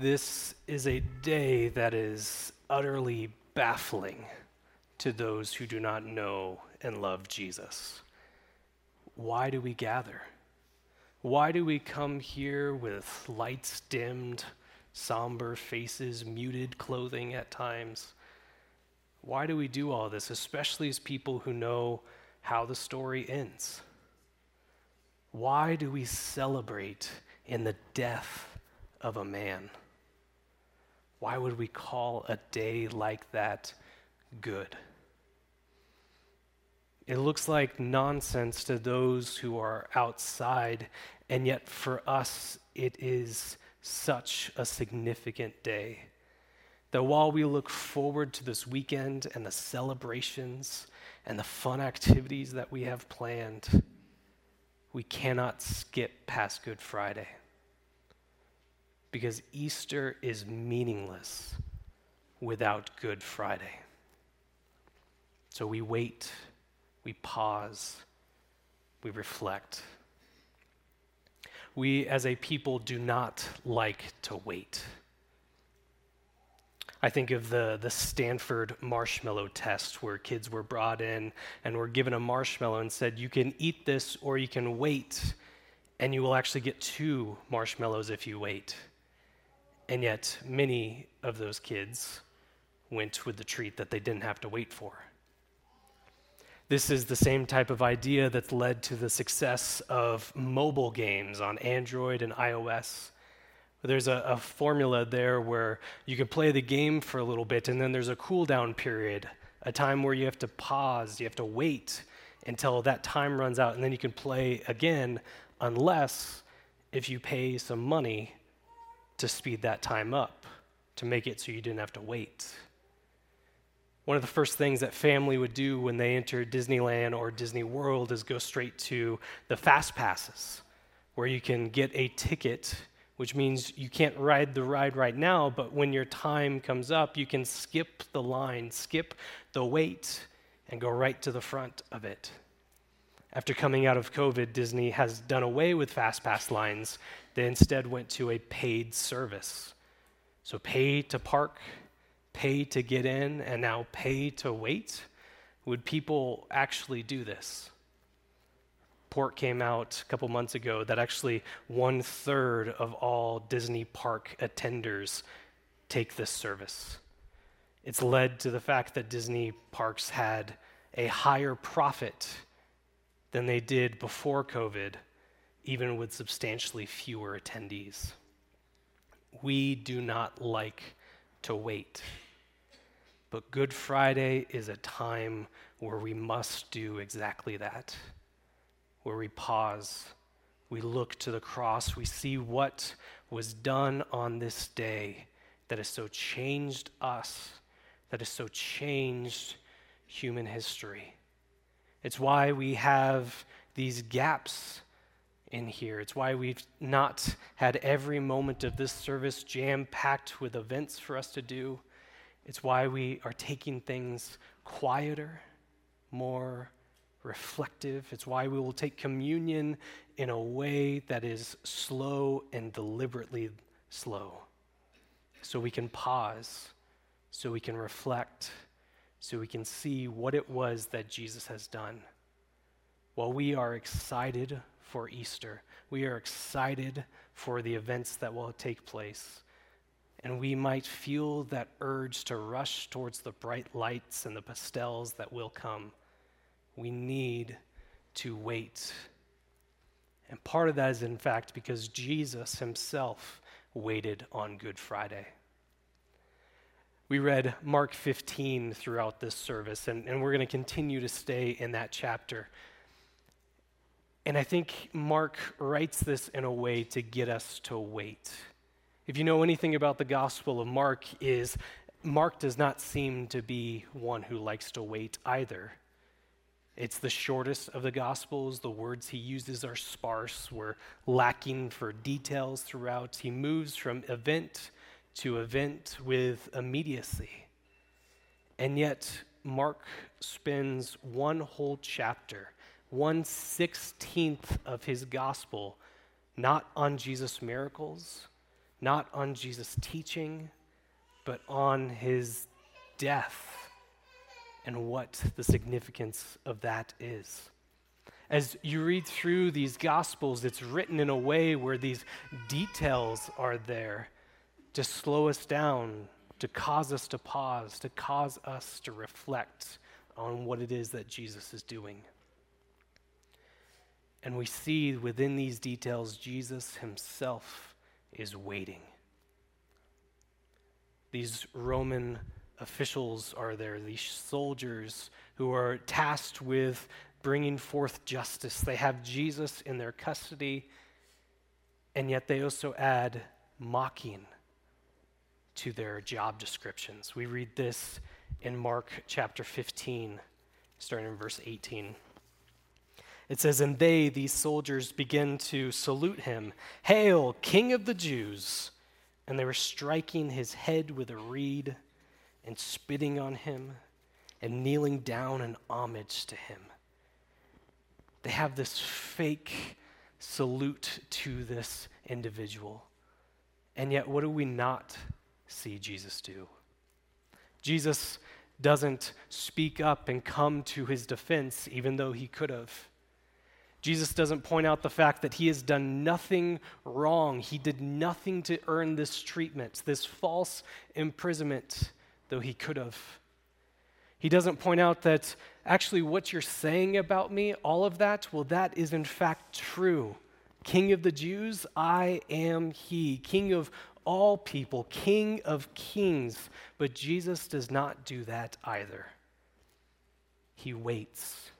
This is a day that is utterly baffling to those who do not know and love Jesus. Why do we gather? Why do we come here with lights dimmed, somber faces, muted clothing at times? Why do we do all this, especially as people who know how the story ends? Why do we celebrate in the death of a man? Why would we call a day like that good? It looks like nonsense to those who are outside, and yet for us, it is such a significant day. That while we look forward to this weekend and the celebrations and the fun activities that we have planned, we cannot skip past Good Friday because Easter is meaningless without Good Friday. So we wait, we pause, we reflect. We as a people do not like to wait. I think of the, the Stanford marshmallow test where kids were brought in and were given a marshmallow and said, You can eat this or you can wait, and you will actually get two marshmallows if you wait. And yet, many of those kids went with the treat that they didn't have to wait for. This is the same type of idea that's led to the success of mobile games on Android and iOS. There's a, a, formula there where you can play the game for a little bit, and then there's a cool down period, a time where you have to pause, you have to wait until that time runs out, and then you can play again, unless if you pay some money to speed that time up, to make it so you didn't have to wait. One of the first things that family would do when they enter Disneyland or Disney World is go straight to the fast passes, where you can get a ticket, which means you can't ride the ride right now, but when your time comes up, you can skip the line, skip the wait, and go right to the front of it. After coming out of COVID, Disney has done away with fast pass lines. They instead went to a paid service. So pay to park, pay to get in, and now pay to wait. Would people actually do this? Report came out a couple months ago that actually one third of all Disney park attenders take this service. It's led to the fact that Disney parks had a higher profit than they did before COVID, even with substantially fewer attendees. We do not like to wait. But Good Friday is a time where we must do exactly that, where we pause, we look to the cross, we see what was done on this day that has so changed us, that has so changed human history. It's why we have these gaps in here. It's why we've not had every moment of this service jam packed with events for us to do. It's why we are taking things quieter, more reflective. It's why we will take communion in a way that is slow and deliberately slow. So we can pause, so we can reflect so we can see what it was that Jesus has done. While we are excited for Easter, we are excited for the events that will take place. And we might feel that urge to rush towards the bright lights and the pastels that will come. We need to wait. And part of that is, in fact, because Jesus himself waited on Good Friday. We read Mark 15 throughout this service, and, and we're going to continue to stay in that chapter. And I think Mark writes this in a way to get us to wait. If you know anything about the Gospel of Mark, is Mark does not seem to be one who likes to wait either. It's the shortest of the Gospels. The words he uses are sparse. We're lacking for details throughout. He moves from event to event with immediacy. And yet, Mark spends one whole chapter, one sixteenth of his gospel, not on Jesus' miracles, not on Jesus' teaching, but on his death and what the significance of that is. As you read through these Gospels, it's written in a way where these details are there to slow us down, to cause us to pause, to cause us to reflect on what it is that Jesus is doing. And we see within these details, Jesus himself is waiting. These Roman officials are there, these soldiers who are tasked with bringing forth justice. They have Jesus in their custody, and yet they also add mocking to their job descriptions. We read this in Mark chapter 15, starting in verse 18. It says, And they, these soldiers, begin to salute him Hail, King of the Jews! And they were striking his head with a reed and spitting on him and kneeling down in homage to him. They have this fake salute to this individual. And yet, what do we not see Jesus do? Jesus doesn't speak up and come to his defense, even though he could have. Jesus doesn't point out the fact that he has done nothing wrong. He did nothing to earn this treatment, this false imprisonment, though he could have. He doesn't point out that actually what you're saying about me, all of that, well, that is in fact true. King of the Jews, I am he. King of all people, King of kings. But Jesus does not do that either. He waits.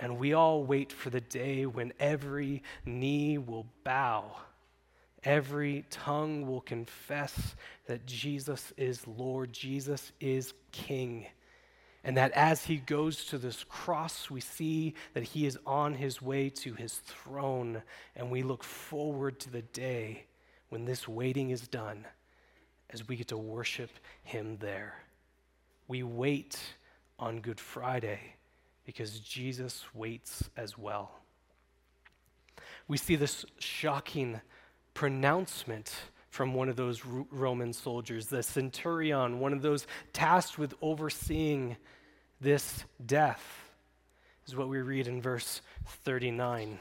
And we all wait for the day when every knee will bow, every tongue will confess that Jesus is Lord, Jesus is King. And that as he goes to this cross, we see that he is on his way to his throne. And we look forward to the day when this waiting is done as we get to worship him there. We wait on Good Friday because Jesus waits as well. We see this shocking pronouncement from one of those Roman soldiers, the centurion, one of those tasked with overseeing this death, is what we read in verse 39. It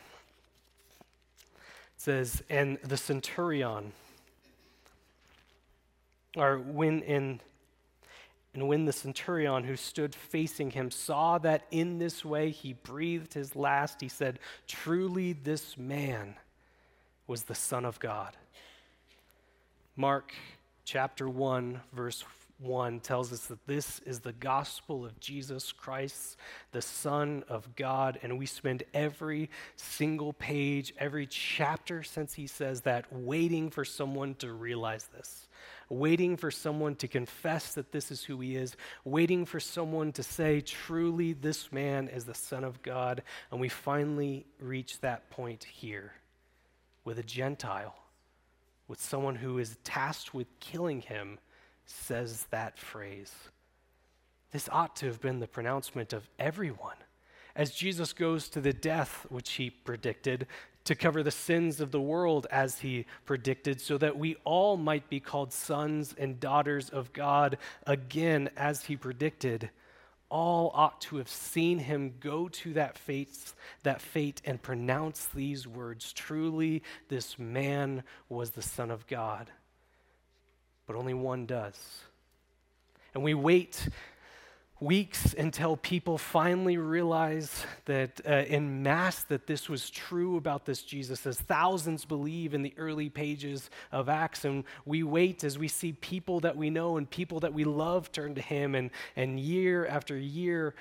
says, And the centurion, or when in and when the centurion who stood facing him saw that in this way he breathed his last, he said, Truly, this man was the Son of God. Mark chapter 1, verse 1 tells us that this is the gospel of Jesus Christ, the Son of God. And we spend every single page, every chapter since he says that, waiting for someone to realize this, waiting for someone to confess that this is who he is, waiting for someone to say, truly, this man is the Son of God. And we finally reach that point here with a Gentile with someone who is tasked with killing him says that phrase. This ought to have been the pronouncement of everyone. As Jesus goes to the death which he predicted, to cover the sins of the world as he predicted, so that we all might be called sons and daughters of God again as he predicted. All ought to have seen him go to that fate, that fate and pronounce these words truly this man was the son of god. But only one does. And we wait weeks until people finally realize that uh, in mass that this was true about this jesus. As thousands believe in the early pages of acts and we wait as we see people that we know and people that we love turn to him and, and year after year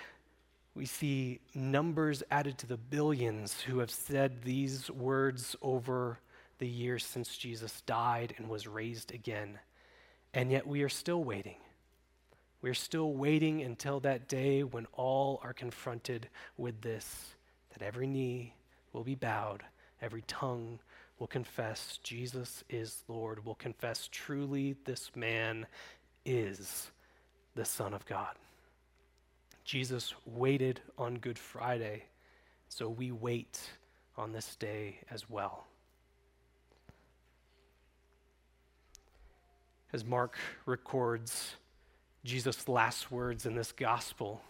we see numbers added to the billions who have said these words over the years since jesus died and was raised again. And yet we are still waiting we're still waiting until that day when all are confronted with this that every knee will be bowed, every tongue will confess Jesus is Lord, will confess truly this man is the Son of God. Jesus waited on Good Friday, so we wait on this day as well. as Mark records Jesus' last words in this gospel,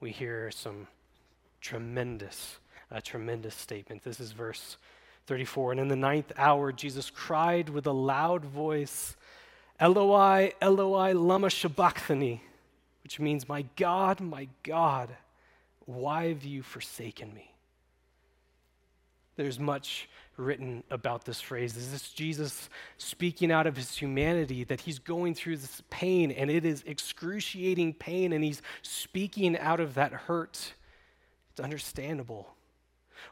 we hear some tremendous, a tremendous statement. This is verse 34. And in the ninth hour, Jesus cried with a loud voice, Eloi, Eloi, lama sabachthani, which means, My God, my God, why have you forsaken me? There's much written about this phrase. Is this Jesus speaking out of his humanity that he's going through this pain and it is excruciating pain and he's speaking out of that hurt? It's understandable.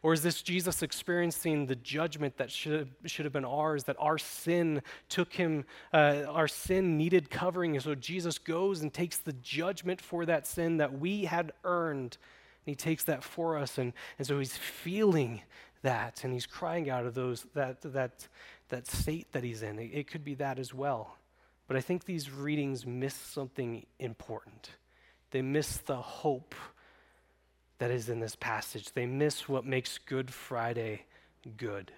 Or is this Jesus experiencing the judgment that should, should have been ours, that our sin took him, uh, our sin needed covering? And so Jesus goes and takes the judgment for that sin that we had earned. And he takes that for us. And, and so he's feeling that and he's crying out of those that that that state that he's in. It, it could be that as well. But I think these readings miss something important. They miss the hope that is in this passage. They miss what makes Good Friday good.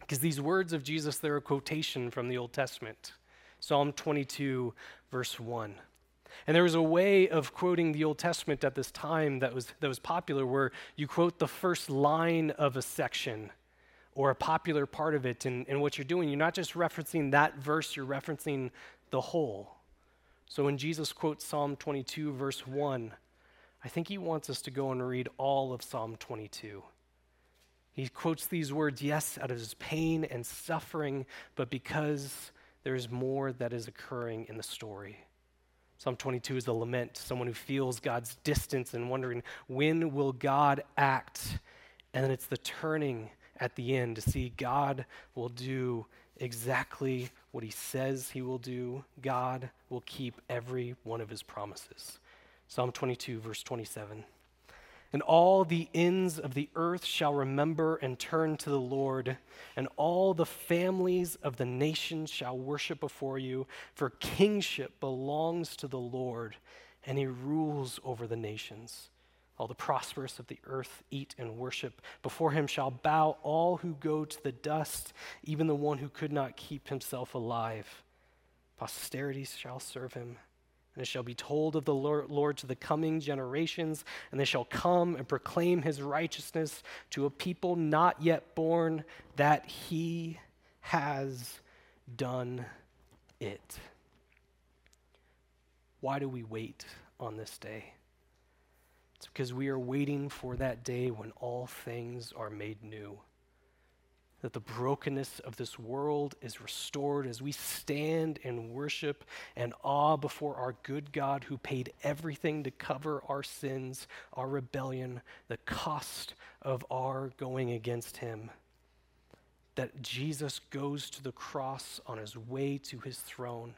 Because these words of Jesus, they're a quotation from the Old Testament. Psalm 22, verse 1. And there was a way of quoting the Old Testament at this time that was, that was popular where you quote the first line of a section or a popular part of it. And, and what you're doing, you're not just referencing that verse, you're referencing the whole. So when Jesus quotes Psalm 22, verse 1, I think he wants us to go and read all of Psalm 22. He quotes these words, yes, out of his pain and suffering, but because there's more that is occurring in the story. Psalm 22 is a lament, someone who feels God's distance and wondering, when will God act? And then it's the turning at the end to see God will do exactly what he says he will do. God will keep every one of his promises. Psalm 22, verse 27. And all the ends of the earth shall remember and turn to the Lord, and all the families of the nations shall worship before you, for kingship belongs to the Lord, and he rules over the nations. All the prosperous of the earth eat and worship. Before him shall bow all who go to the dust, even the one who could not keep himself alive. Posterity shall serve him. And it shall be told of the Lord to the coming generations, and they shall come and proclaim his righteousness to a people not yet born, that he has done it. Why do we wait on this day? It's because we are waiting for that day when all things are made new that the brokenness of this world is restored as we stand in worship and awe before our good God who paid everything to cover our sins, our rebellion, the cost of our going against him. That Jesus goes to the cross on his way to his throne.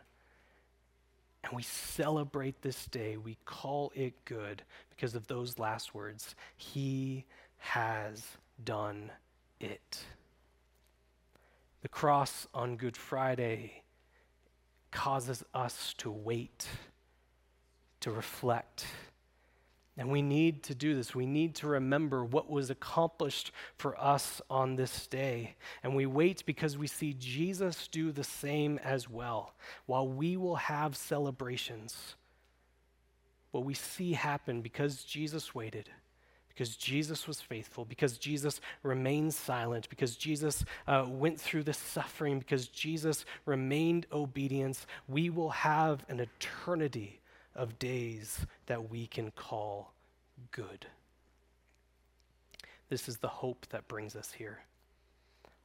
And we celebrate this day. We call it good because of those last words. He has done it. The cross on Good Friday causes us to wait, to reflect. And we need to do this. We need to remember what was accomplished for us on this day. And we wait because we see Jesus do the same as well. While we will have celebrations, what we see happen because Jesus waited because Jesus was faithful, because Jesus remained silent, because Jesus uh, went through the suffering, because Jesus remained obedient, we will have an eternity of days that we can call good. This is the hope that brings us here.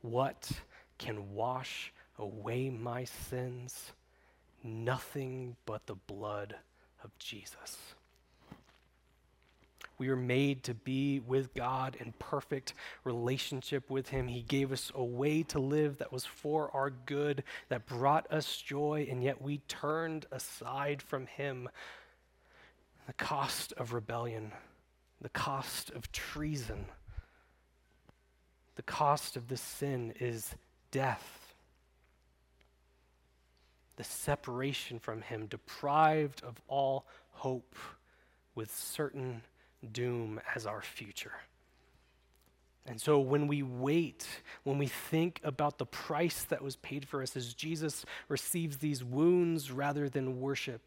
What can wash away my sins? Nothing but the blood of Jesus. We are made to be with God in perfect relationship with Him. He gave us a way to live that was for our good, that brought us joy, and yet we turned aside from Him. The cost of rebellion, the cost of treason, the cost of this sin is death. The separation from Him, deprived of all hope, with certain doom as our future. And so when we wait, when we think about the price that was paid for us as Jesus receives these wounds rather than worship,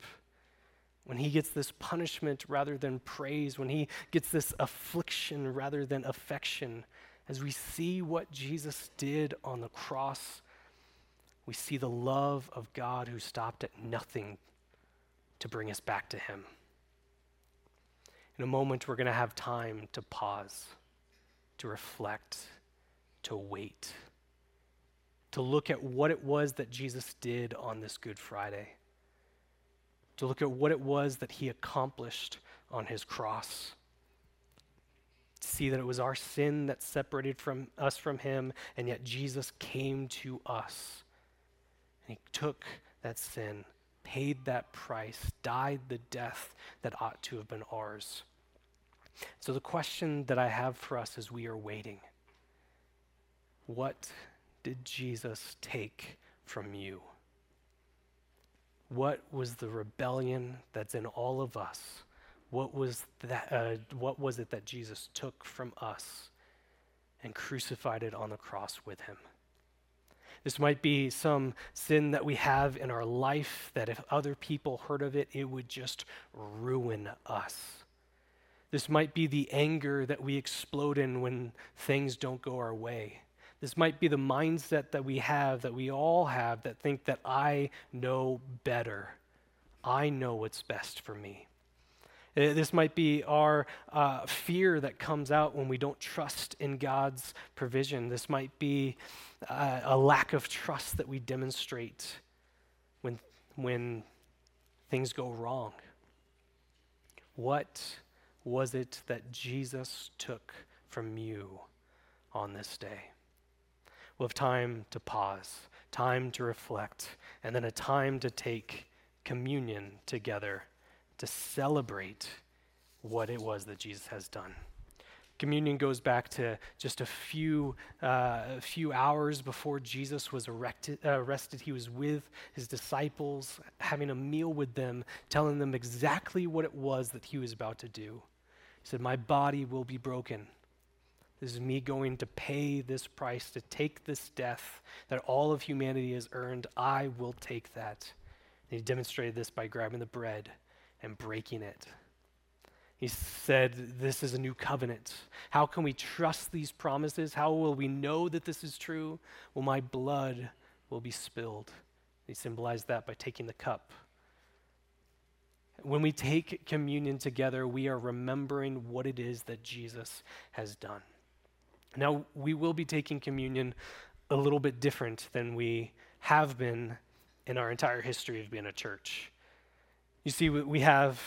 when he gets this punishment rather than praise, when he gets this affliction rather than affection, as we see what Jesus did on the cross, we see the love of God who stopped at nothing to bring us back to him. In a moment, we're going to have time to pause, to reflect, to wait, to look at what it was that Jesus did on this Good Friday to look at what it was that he accomplished on his cross. To see that it was our sin that separated from us from him, and yet Jesus came to us. And he took that sin, paid that price, died the death that ought to have been ours. So the question that I have for us as we are waiting, what did Jesus take from you? What was the rebellion that's in all of us? What was, that, uh, what was it that Jesus took from us and crucified it on the cross with him? This might be some sin that we have in our life that if other people heard of it, it would just ruin us. This might be the anger that we explode in when things don't go our way. This might be the mindset that we have, that we all have, that think that I know better. I know what's best for me. Uh, this might be our uh, fear that comes out when we don't trust in God's provision. This might be uh, a lack of trust that we demonstrate when, when things go wrong. What was it that Jesus took from you on this day? We'll have time to pause, time to reflect, and then a time to take communion together to celebrate what it was that Jesus has done. Communion goes back to just a few, uh, a few hours before Jesus was erected, uh, arrested. He was with his disciples, having a meal with them, telling them exactly what it was that he was about to do. He said, My body will be broken this is me going to pay this price, to take this death that all of humanity has earned. I will take that. And he demonstrated this by grabbing the bread and breaking it. He said, This is a new covenant. How can we trust these promises? How will we know that this is true? Well, my blood will be spilled. He symbolized that by taking the cup. When we take communion together, we are remembering what it is that Jesus has done. Now, we will be taking communion a little bit different than we have been in our entire history of being a church. You see, we have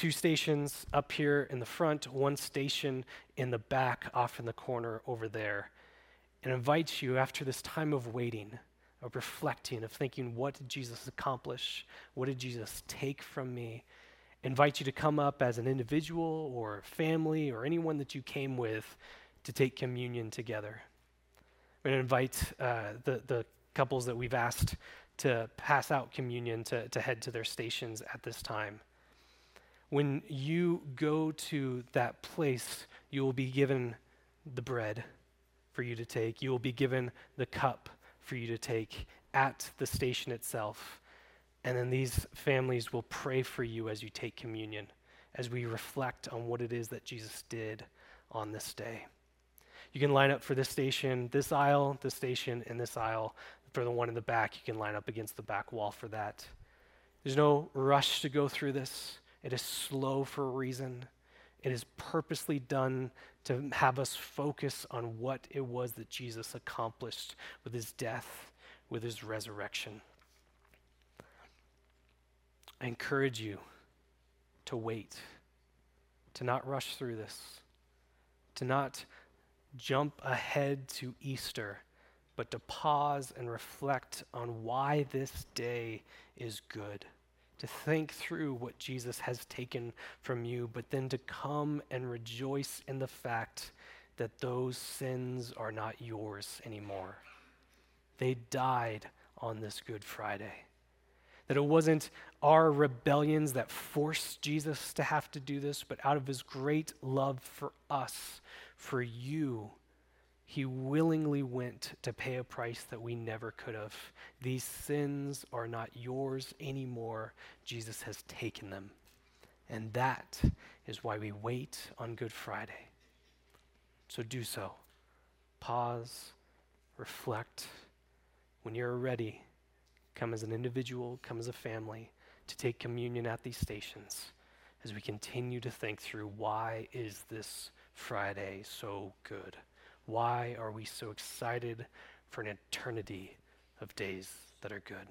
two stations up here in the front, one station in the back, off in the corner over there, and invites you after this time of waiting, of reflecting, of thinking, what did Jesus accomplish? What did Jesus take from me? Invite you to come up as an individual or family or anyone that you came with to take communion together. I'm going to invite uh, the, the couples that we've asked to pass out communion to, to head to their stations at this time. When you go to that place, you will be given the bread for you to take. You will be given the cup for you to take at the station itself. And then these families will pray for you as you take communion, as we reflect on what it is that Jesus did on this day. You can line up for this station, this aisle, this station, and this aisle. For the one in the back, you can line up against the back wall for that. There's no rush to go through this. It is slow for a reason. It is purposely done to have us focus on what it was that Jesus accomplished with his death, with his resurrection. I encourage you to wait, to not rush through this, to not jump ahead to Easter, but to pause and reflect on why this day is good. To think through what Jesus has taken from you, but then to come and rejoice in the fact that those sins are not yours anymore. They died on this Good Friday. That it wasn't our rebellions that forced Jesus to have to do this, but out of his great love for us, for you, He willingly went to pay a price that we never could have. These sins are not yours anymore. Jesus has taken them. And that is why we wait on Good Friday. So do so. Pause, reflect. When you're ready, come as an individual, come as a family to take communion at these stations as we continue to think through why is this Friday so good? Why are we so excited for an eternity of days that are good?